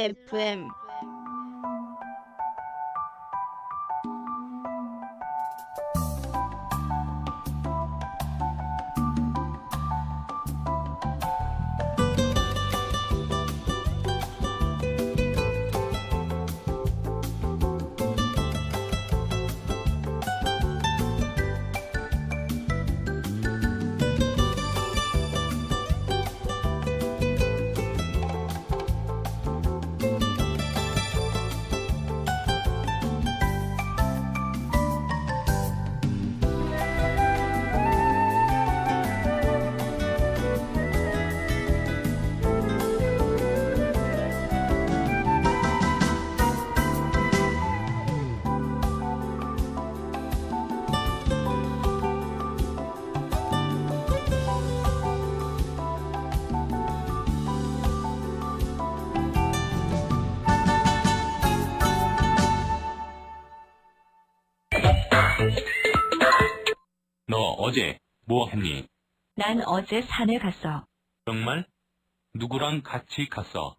employment 뭐 했니? 난 어제 산에 갔어. 정말? 누구랑 같이 갔어?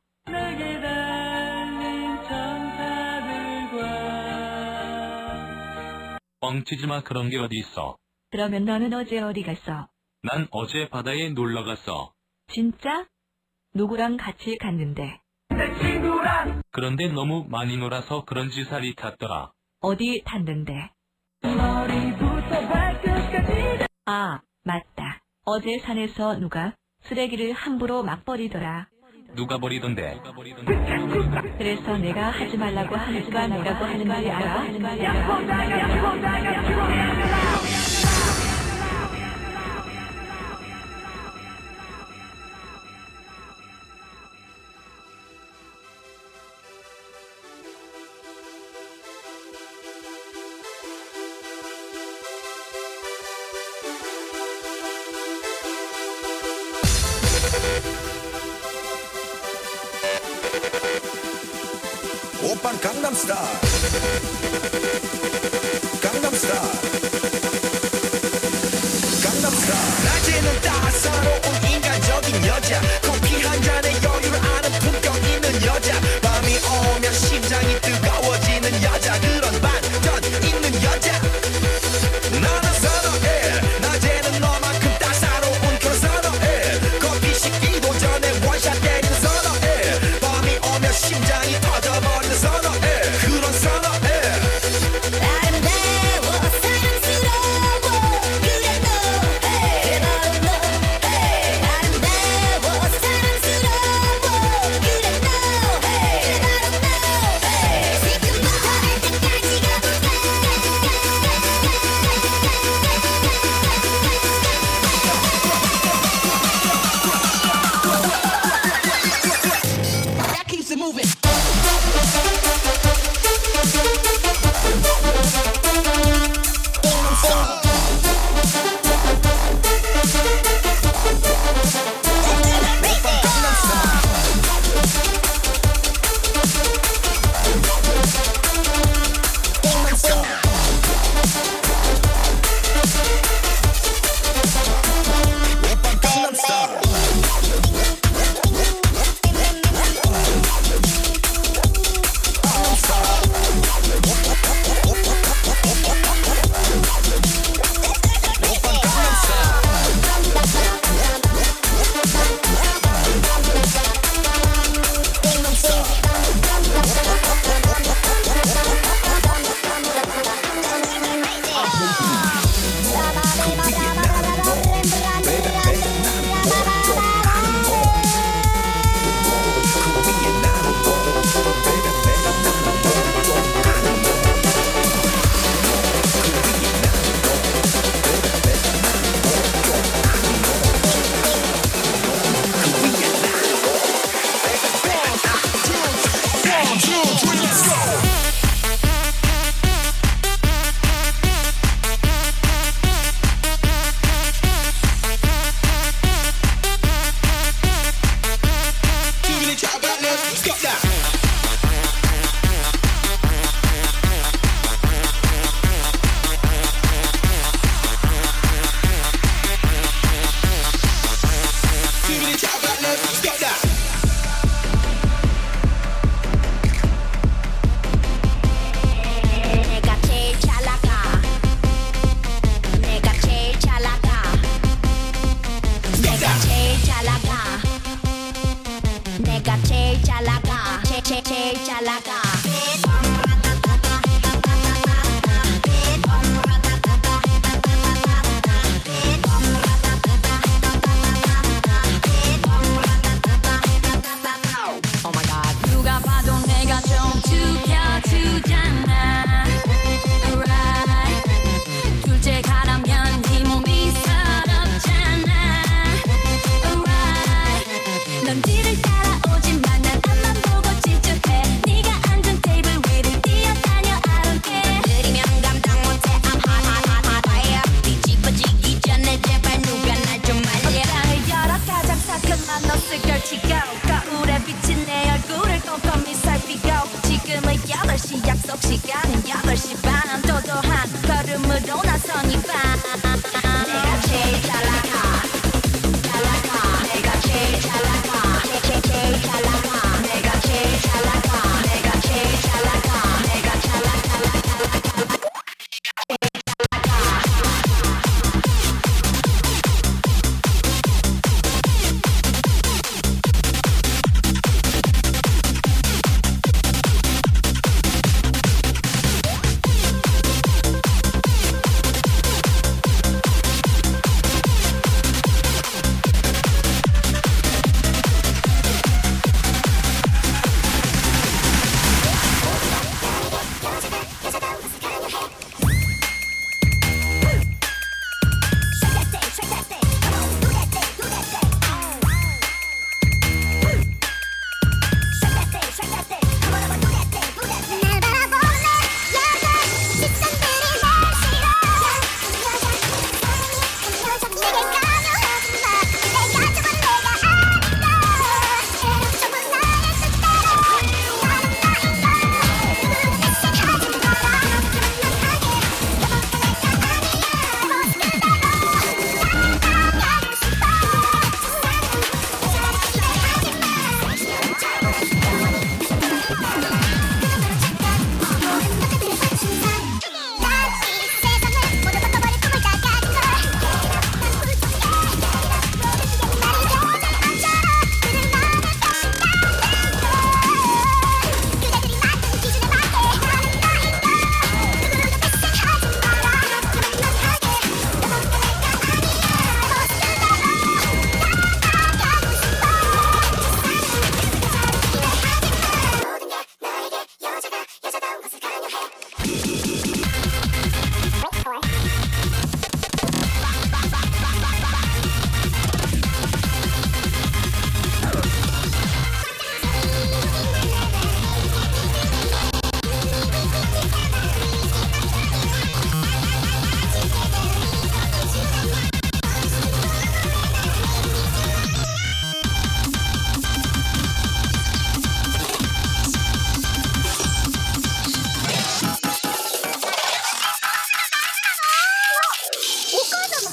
뻥치지 마 그런 게 어디 있어. 그러면 너는 어제 어디 갔어? 난 어제 바다에 놀러 갔어. 진짜? 누구랑 같이 갔는데? 그런데 너무 많이 놀아서 그런지 살이 탔더라. 어디 탔는데? 아, 맞다. 어제 산에서 누가 쓰레기를 함부로 막 버리더라. 누가 버리던데? 그래서 내가 하지 말라고 하니까 뭐라고 하는 말이 알아?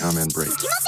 Comment break.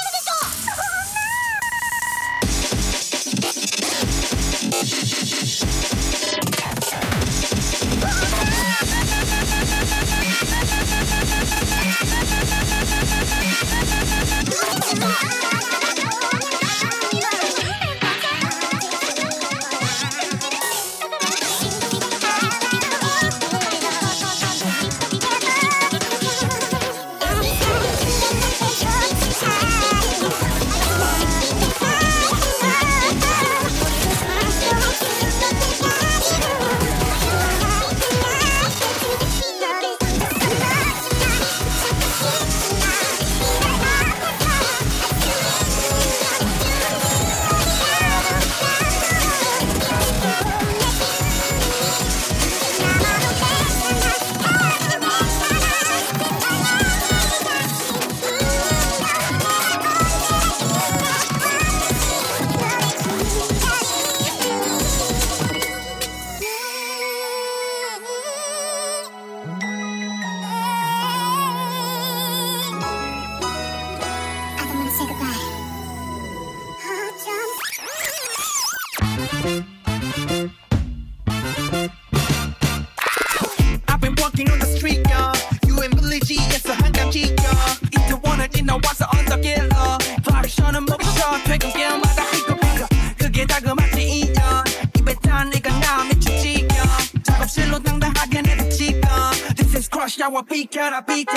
자와 비켜라 비켜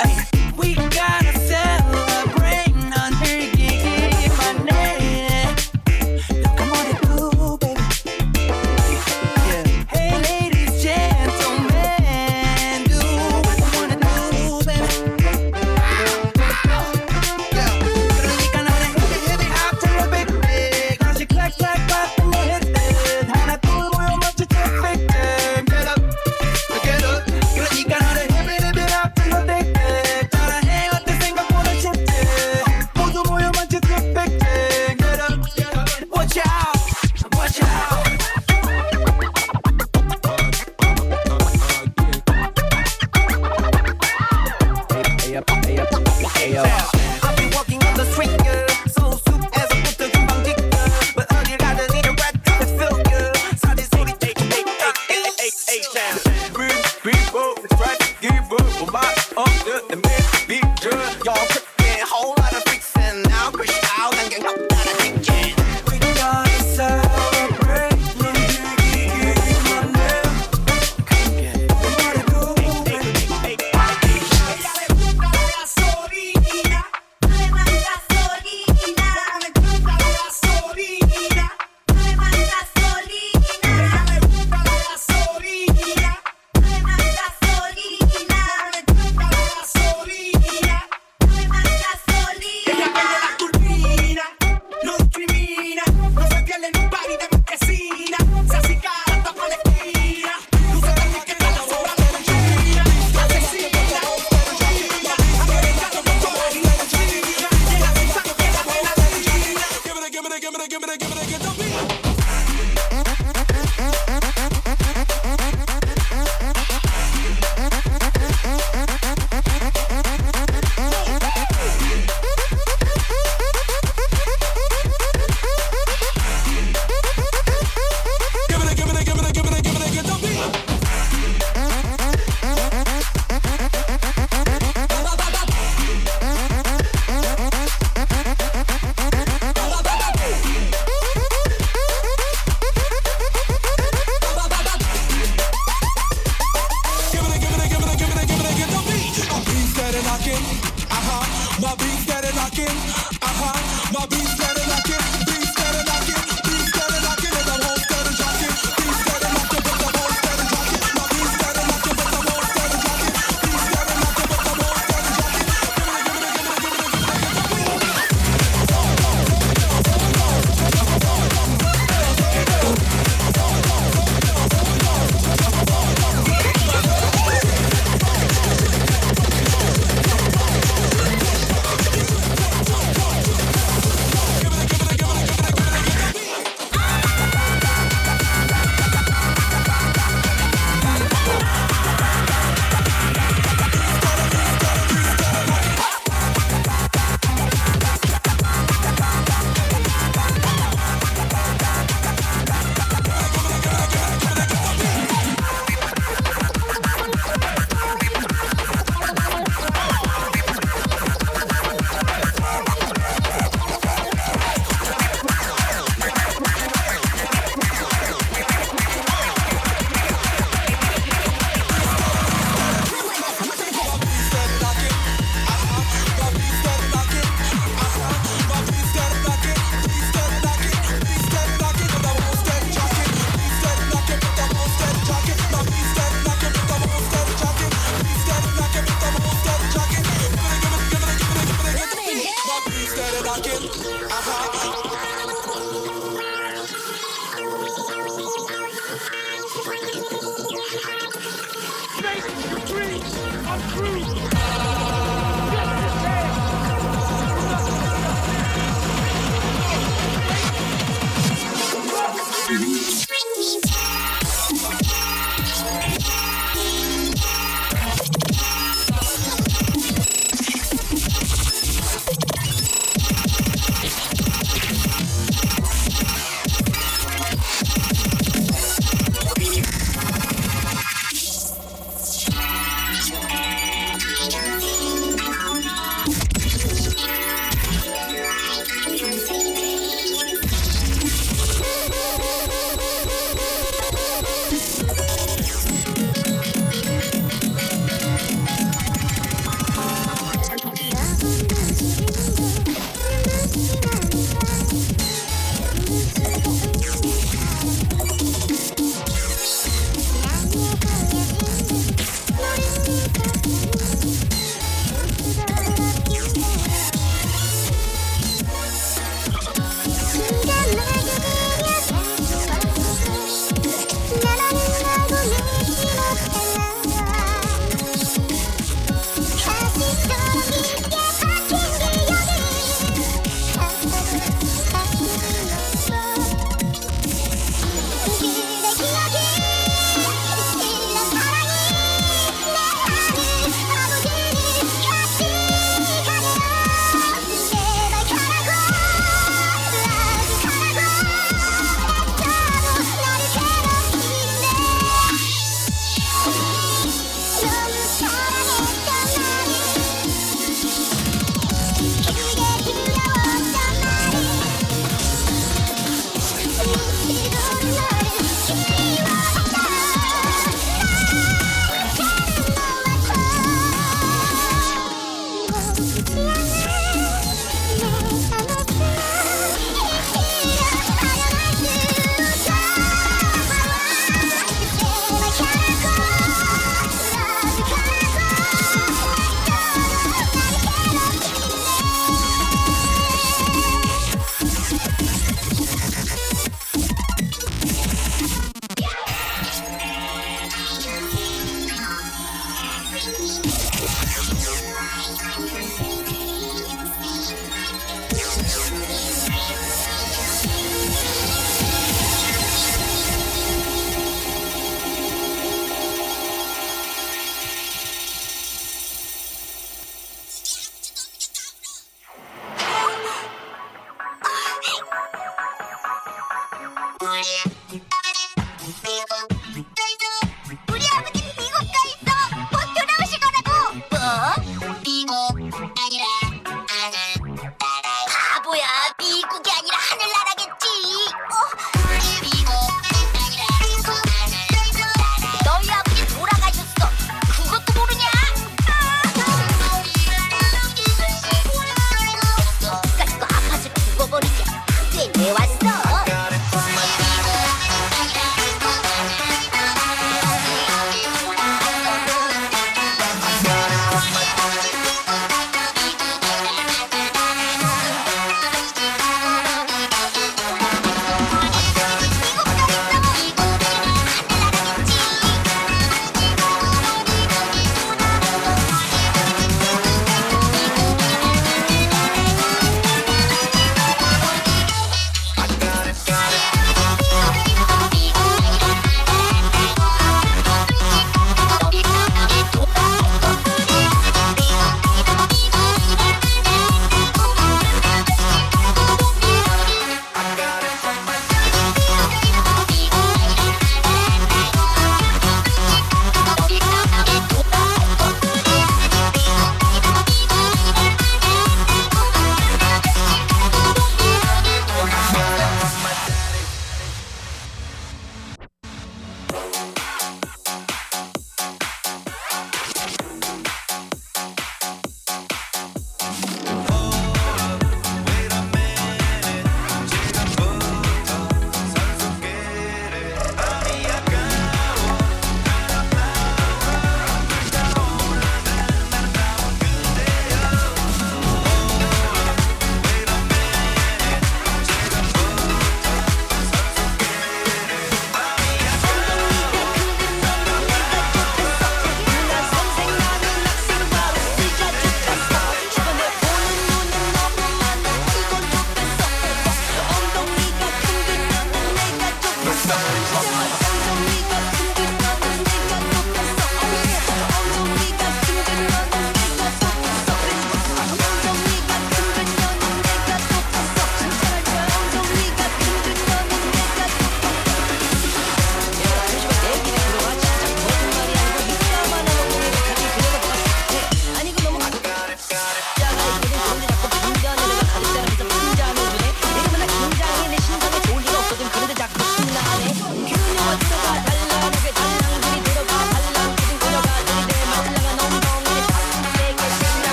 Ay, We gotta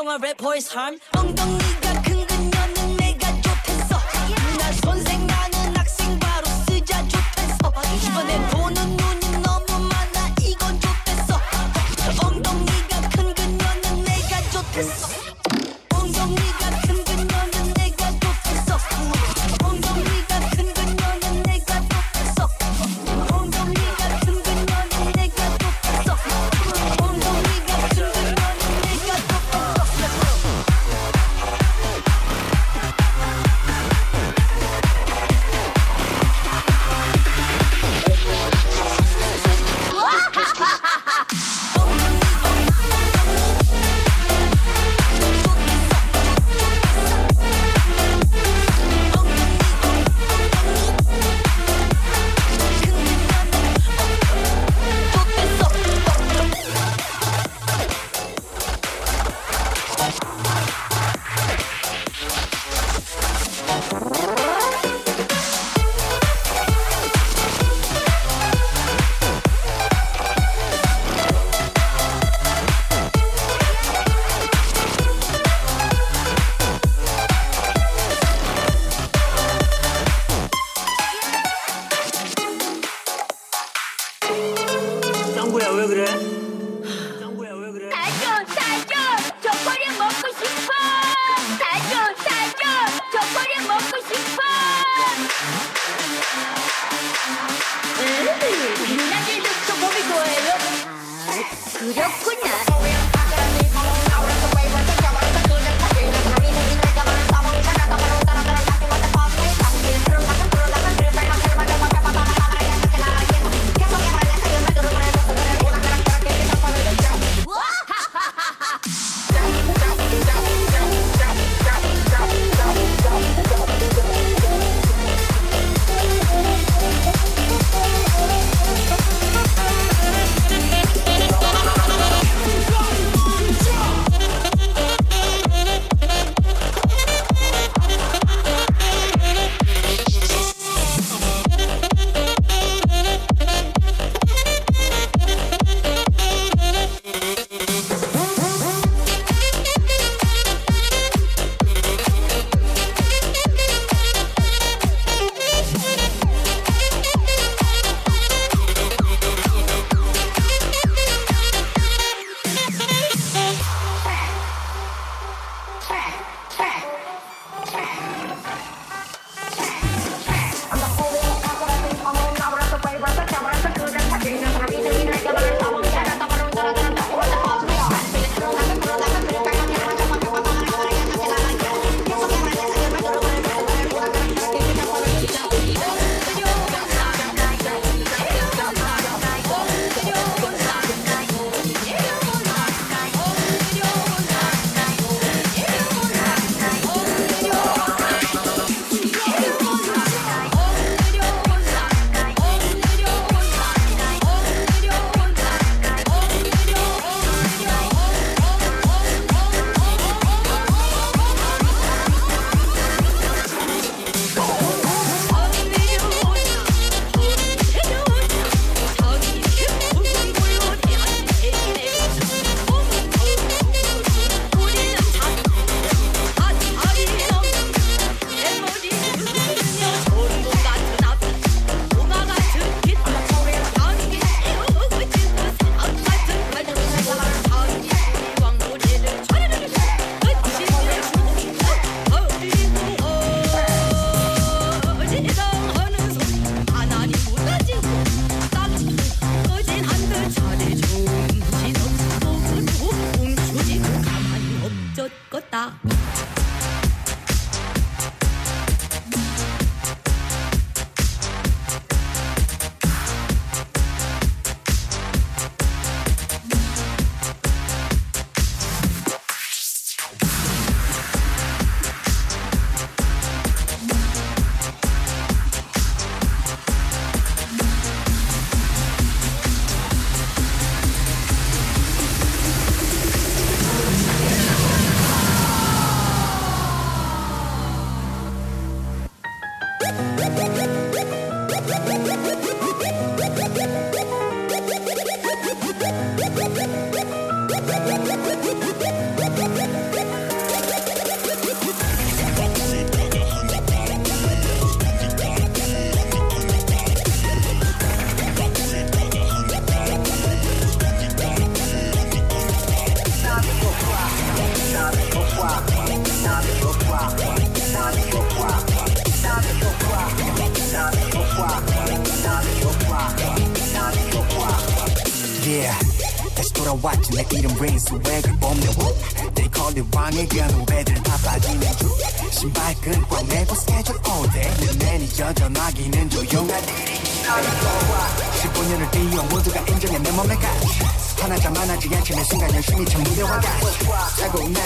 영화 래퍼의 삶. 엉덩이가 큰 그녀는 내가 좋댔어. 날 선생하는 학생 바로 쓰자 좋댔어. 이번엔 보는 눈이 너무 많아 이건 좋댔어. 엉덩이가 큰 그녀는 내가 좋댔어.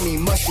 자고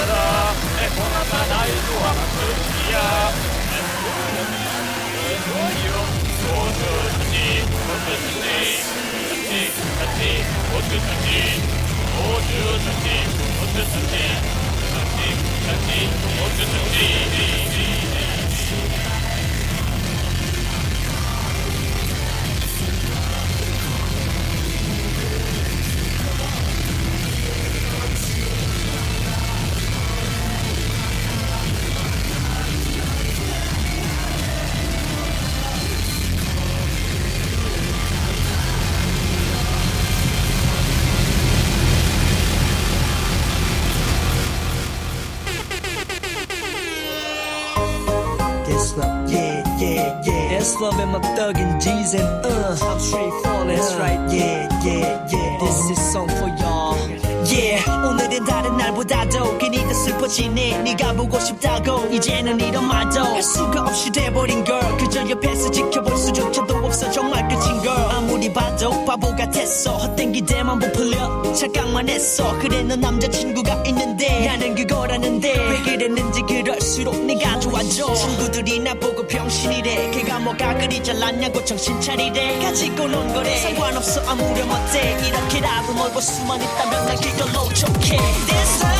만들어 내 공항만 아이도와 만들기야 내 소유 모두지 모두지 같이 같이 모두지 모두지 모두지 같이 같이 모두지 uh. Straight for That's right, yeah, yeah, yeah. This is song for y'all. Yeah, 오늘은 다른 날보다도 괜히 더 슬퍼지네. 네가 보고 싶다고 이제는 이런 말도 할 수가 없이 돼버린 girl. 그저 옆에서 지켜볼 수조차도 바보 같았어. 헛된 기대만 부풀려 착각만 했어. 그래 넌 남자친구가 있는데 나는 그거라는데 왜 그랬는지 그럴수록 네가 좋아져. 친구들이 나보고 병신이래. 걔가 뭐가 그리 잘났냐고 정신 차리래. 가지고 논 거래. 상관없어 아무렴 어때. 이렇게라도 멀고 수만 있다면 난 그걸로 좋게. This